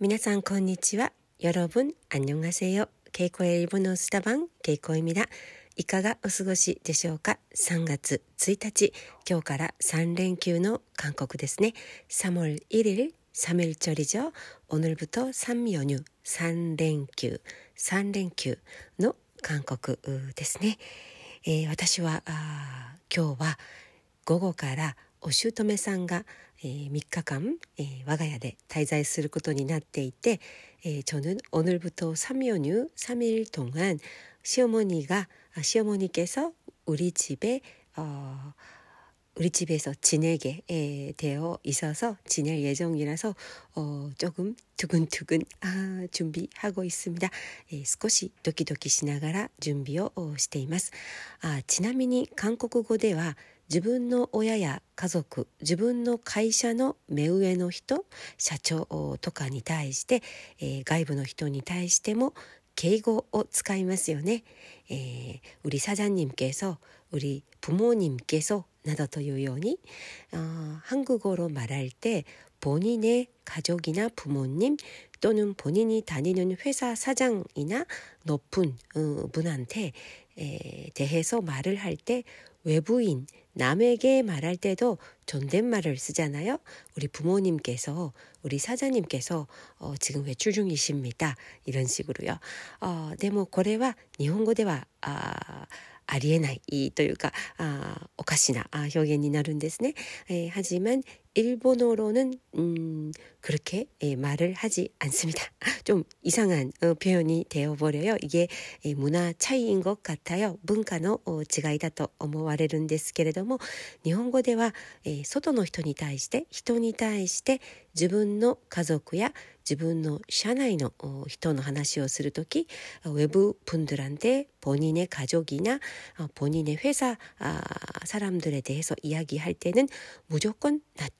皆さんこんにちは。여러분안녕하세요。 ケイコエ일본어수다방ケイコエミラ。いかがお過ごしでしょうか ?3 月1日、今日から3連休の韓国ですね。3월1일3일절이죠. 오늘부터 3연휴, 3連休, 3連休の韓国ですね。えー、私は今日は午後から お姑さんが、えー、3日間、えー、我が家で滞在することになっていて、えー、저는오늘부터3연휴3일동안시어머니가시어머니께서우리집에어 우리 집에서 지내게 되어 있어서 지낼 예정이라서 어, 조금 두근두근 아, 준비하고 있습니다. 예, 少しドキドキしながら 준비をしています. 아, ちなみに 한국어では 自分の親や家族自分の会社の目上の人社長とかに対して、えー、外部の人に対しても敬語を使いますよね。えー、우리사장님께서우리부모님께서などというように어韓国語말할때본인의가족이나부모님또는본인이다니는회사사장이나높은분한테대해서말을할때외부인 남에게 말할 때도 존댓말을 쓰잖아요. 우리 부모님께서, 우리 사장님께서 어, 지금 외출 중이십니다. 이런 식으로요. 어, でもこれは日本語では 아, ありえないというかあおかしな表現になるんですね。えー、하지만 일본어로는 음, 그렇게 예, 말을 하지 않습니다. 좀 이상한 어, 표현이 되어버려요. 이게 예, 문화 차이인 것 같아요. 문화의 어, 違いだと思われるんですけれども日本語では、えー、外の人に対して人に対して自分の家族や自分の社内の人の話をするとき、ウェブ분들한테본인의가족이나본인의회사사람들에대해서이야기할때는무조건낮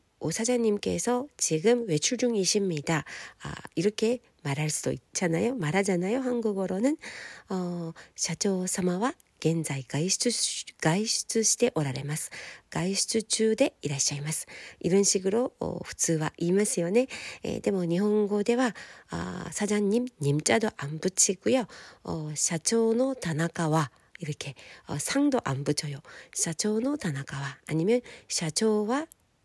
사장님께서 지금 외출 중이십니다. 아, 이렇게 말할 수도 있잖아요. 말하잖아요. 한국어로는 어, 샤조 사마와 現在外出外出しておられます。外出中でいらっしゃいます。이런식으로普通は言いますよね。えー、でも日本語ではあ사장님님자도안붙이고요社長の田中は이렇게어상도안붙여요社長の田中は아니면社長は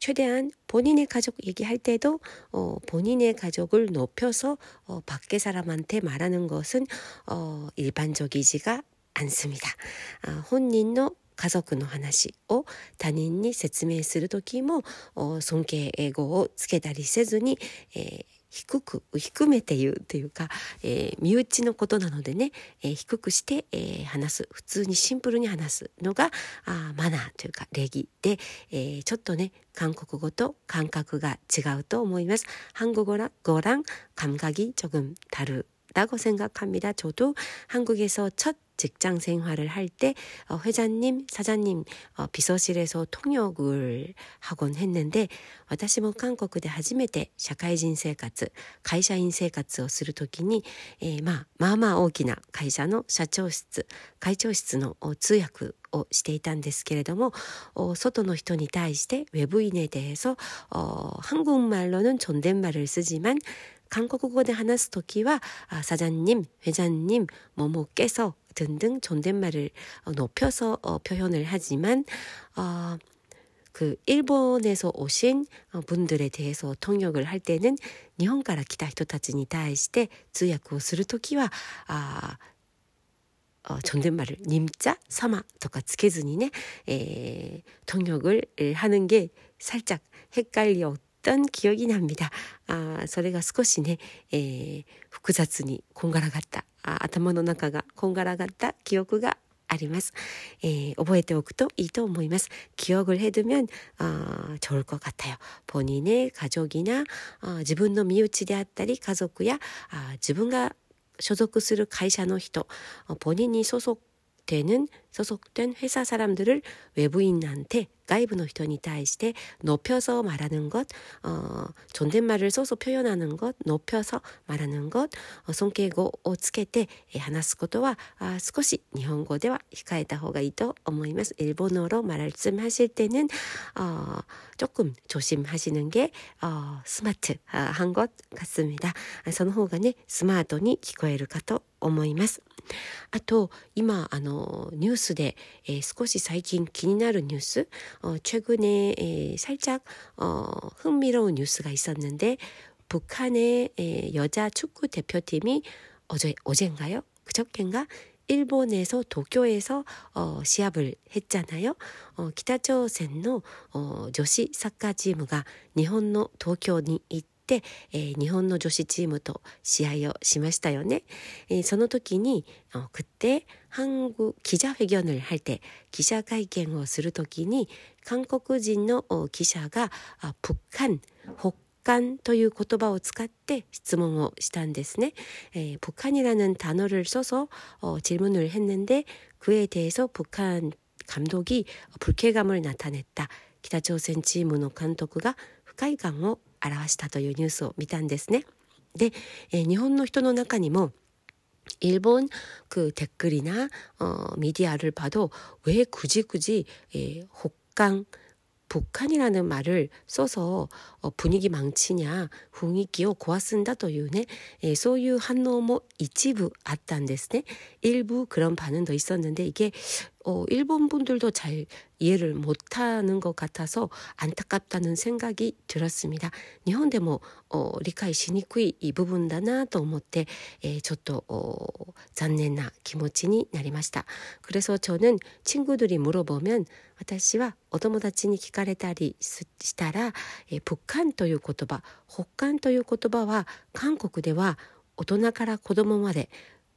최대한 본인의 가족 얘기할 때도 어, 본인의 가족을 높여서 어, 밖에 사람한테 말하는 것은 어, 일반적이지가 않습니다. 아, 혼인의 家族の話を他人に説明する時も尊敬語をつけたりせずに、えー 低く、低めて言うというか、えー、身内のことなのでね、えー、低くして、えー、話す。普通にシンプルに話すのが、あマナーというか礼儀で、えー、ちょっとね、韓国語と感覚が違うと思います。한국어랑감각이조금다르다고생각합니다저도한국에서첫 직장 생활을 할 때 회장님, 사장님 비서실에서 통역을 하곤 했는데 私も韓国で初めて社会人生活をするときに、えー、まあ、まあまあ大きな会社の社長室、会長室の通訳をしていたんですけれども、外の人に対してウェブイネ대해서 한국어で 話すときは 사장님, 회장님, 뭐뭐께서 등등 존댓말을 높여서 표현을 하지만 어, 그 일본에서 오신 분들에 대해서 통역을 할 때는 일본から来た人たちに対して通訳をするときはあ 존댓말을 님자, 사마 とかつけずにね、えー、 통역을 하는 게 살짝 헷갈렸 던 기억이 납니다. 아, それが少しね、えー、複雑にこんがらがった、あ頭の中がこんがらがった記憶があります。えー、覚えておくといいと思います。기억을해두면어좋을것같아요본인의가족이나어自分の身内であったり家族やあ自分が所属する会社の人、본인이소속 되는소속된회사사람들을외부인한테外部の人に対して높여서말하는 것、 어、 존댓말을써서표현하는 것、 높여서말하는 것、 尊敬語をつけて話すことは少し日本語では控えた方がいいと思います。일본어로말씀하실때는어조금조심하시는게어스마트한것같습니다その方がね、スマートに聞こえるかと思います。 あと今あのニュースで、えー、少し最近気になるニュース어 최근에 에, 살짝 어, 흥미로운 뉴스가 있었는데 북한의 에, 여자 축구 대표팀이 어제 어젠가요? 그저께인가? 일본에서 도쿄에서 어, 시합을 했잖아요. 어, 기타조센의 어, 조시 사카 지무가 일본의 도쿄에 て、 えー、日本の女子チームと試合をしましたよね。えー、その時に그때한국기자회견을할때記者会見をする時に韓国人の記者が북한北韓という言葉を使って質問をしたんですね。えー、북한이라는단어를써서어질문을했는데그에대해서북한감독이불쾌감을나타냈다北朝鮮チームの監督が不快感を 表したというニュースを見たんですね。で、えー、日本の人の中にも일본그댓글이나어미디어를봐도왜굳이굳이에혹강 북한이라는 말을 써서 어, 분위기 망치냐, 분위기を 고아쓴다というね, 예, 소유 한노모 이치부 아딴ですね. 일부 그런 반응도 있었는데 이게 어, 일본 분들도 잘 이해를 못하는 것 같아서 안타깝다는 생각이 들었습니다. 일본で 뭐, 어, 理解しにくい 부분だなと思って 에, ちょっと 어, 残念な気持ちになりました. 그래서 저는 친구들이 물어보면 私はお友達に聞かれたりしたら、 え 북한 という言葉北韓という言葉は韓国では大人から子供まで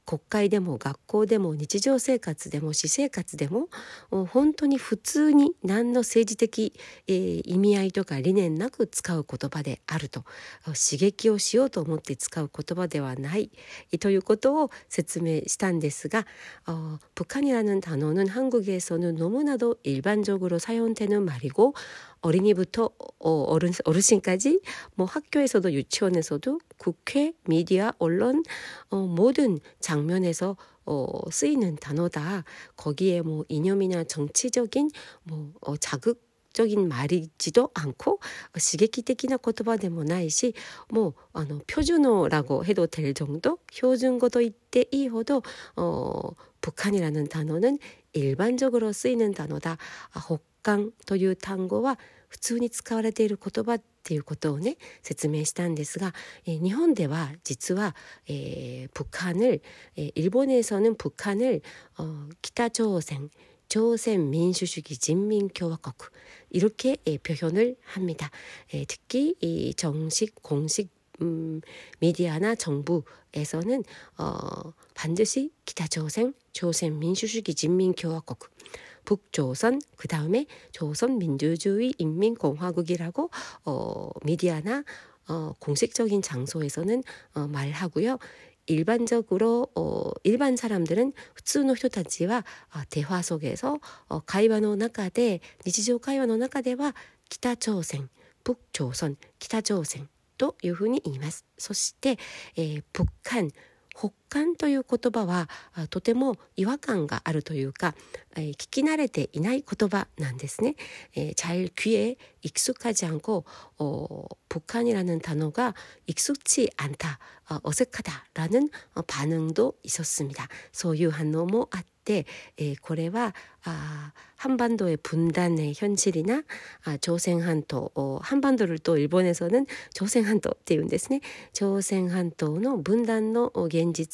国会でも学校でも日常生活でも私生活でも本当に普通に何の政治的、えー、意味合いとか理念なく使う言葉であると刺激をしようと思って使う言葉ではないということを説明したんですが어 북한이라는단어는한국에서는너무나도일반적으로사용되는말이고 어린이부터 어른, 어르신까지 뭐 학교에서도 유치원에서도 국회, 미디어, 언론 어, 모든 장면에서 어, 쓰이는 단어다. 거기에 뭐 이념이나 정치적인 뭐 어, 자극 적인 말이지도 않고 시계기的な 言葉でもないしもうあの 표준어라고 해도 될 정도 표준어도 이때 이호도 어 북한이라는 단어는 일반적으로 쓰이는 단어다. 아, 혹강 という単語は 普通に使われている言葉っていうことをね説明したんですが、えー、日本では実は、えー、북한 을、 えー、일본에서는북한을 어、 北朝鮮朝鮮民主主義人民共和国이렇게 표현을 합니다. 특히 이 정식 공식 음, 미디어나 정부에서는 어, 반드시 기타조선 조선민주주의 진민共和国 북조선 그 다음에 조선민주주의 인민공화국이라고 어, 미디어나 어, 공식적인 장소에서는 어, 말하고요. 일반적으로 어, 일반 사람들은 普通の人たちは 어, 대화 속에서 어, 会話の中で日常会話の中では 北朝鮮 북조선 北朝鮮というふうに言いますそして、えー、북한 北 感という言葉はとても違和感があるというか、え聞き慣れていない言葉なんですね。えー、잘 귀에 익숙하지 않고 어, 북한이라는 단어가 익숙치 않다, 어, 어색하다라는 어、 반응도 있었습니다. 소유한노모 아 때, 에, これは 아, 한반도의 분단의 현실이나 아, 조생한토, 어, 한반도를 또 일본에서는 조생한토っていうんですね.조생한토의 분단의現実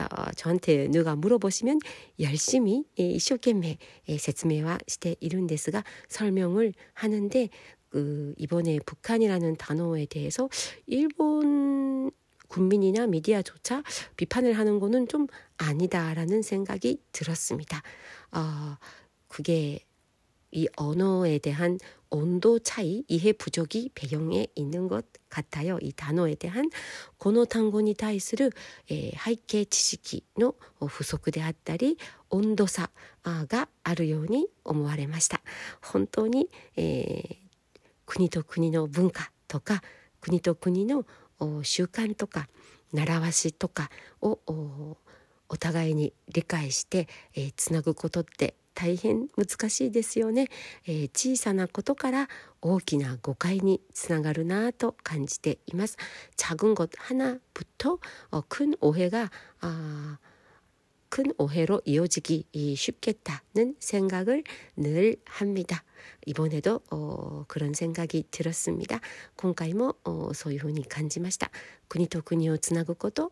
어, 저한테 누가 물어보시면 열심히 예, 예, 세츠메와 시대 이룬데스가 설명을 하는데 그 이번에 북한이라는 단어에 대해서 일본 국민이나 미디어조차 비판을 하는 거는 좀 아니다라는 생각이 들었습니다. 어, 그게 이 언어에 대한 온도 차이, 이해 부족이 배경에 있는 것 같아요. 이 단어에 대한 この単語に対する、えー、背景 지식의 不足であったり温度差があるように思われました。本当に、えー、国と国の文化とか国と国の習慣とか習わしとかをお互いに理解して、えー、つなぐことって 大変難しいですよね、えー、小さなことから大きな誤解につながるなと感じています。작은것하나부터큰오해가아큰오해로이어지기쉽겠다는생각을늘합니다 이번에도어그런생각이들었습니다今回も어소유훈이感じました国と国をつなぐこと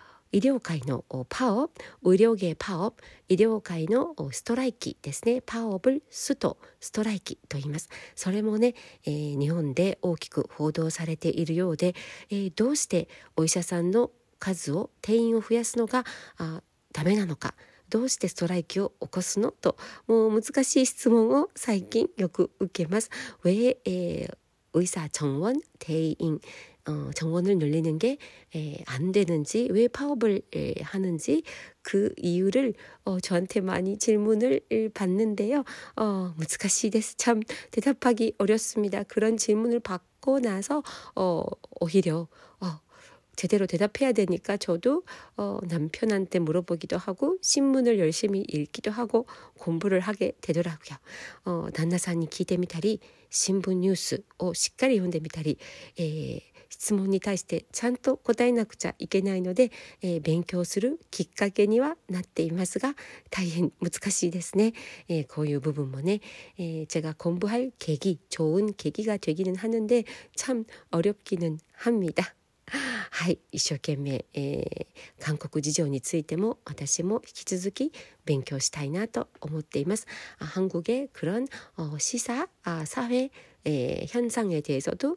医療界のパオ医療芸パオ医療界のストライキですねパオブルストストライキと言いますそれもね、えー、日本で大きく報道されているようで、えー、どうしてお医者さんの数を定員を増やすのがあダメなのかどうしてストライキを起こすのともう難しい質問を最近よく受けます。왜、 えー、의사정원대인 어, 정원을 늘리는 게 에, 안 되는지 왜 파업을 에, 하는지 그 이유를 어, 저한테 많이 질문을 받는데요. 어, 무츠카시데스 네, 참 대답하기 어렵습니다. 그런 질문을 받고 나서 어, 오히려 어, 제대로 대답해야 되니까 저도 어, 남편한테 물어보기도 하고 신문을 열심히 읽기도 하고 공부를 하게 되더라고요. 어, 단나사니 기대미다리 신문 뉴스 어, 시까리 혼데미다리 에, 質問に対してちゃんと答えなくちゃいけないので、えー、勉強するきっかけにはなっていますが大変難しいですね。えー、こういう部分もね、えー、제가공부할계기좋은계기가되기는하는데참어렵기는합니다はい、一生懸命、えー、韓国事情についても私も引き続き勉強したいなと思っています。あ한국의그런어시사아사회에현상에대해서도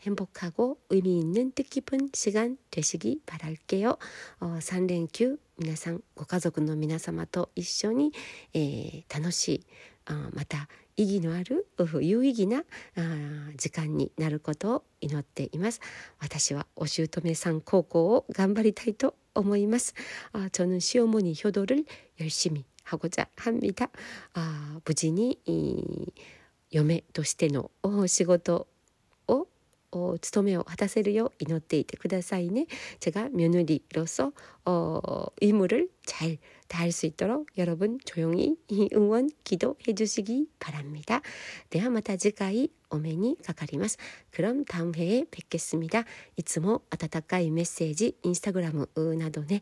행복하고 의미 있는 뜻깊은 시간 되시기 바랄게요. 어, 3連休 皆さん ご家族の皆様と一緒に、えー、楽しい、あまた意義のある有意義なあ時間になることを祈っています。私はお姑さん孝行を頑張りたいと思います。あ 저는 시어머니 효도를 열심히 하고자 합니다. 아, 無事に嫁としての仕事 어, 務めを果たせるよう祈っていてくださいね。제가며느리로서 어, 의무를 잘 다할 수 있도록 여러분 조용히 응원 기도해 주시기 바랍니다. 네, 아마타즈가이 오메니 가카리마스. 그럼 다음 회에 뵙겠습니다. 이츠모 아타타카이 메시지 인스타그램 나도네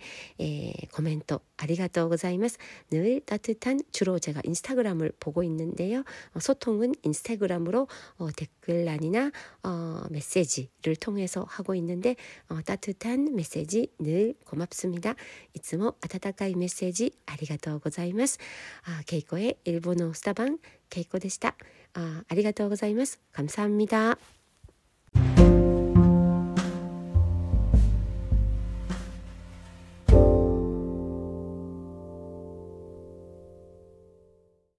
코멘트 아리가토 고자이마스. 늘 따뜻한 주로 제가 인스타그램을 보고 있는데요. 어, 소통은 인스타그램으로 어, 댓글란이나 어, 메시지를 통해서 하고 있는데 어, 따뜻한 메시지 늘 고맙습니다. 이츠모 아타타 かい。メッセージありがとうござい。ます。あ稽古へエルボのスタバンケイでした。あありがとうござい。ます。감사합니 다。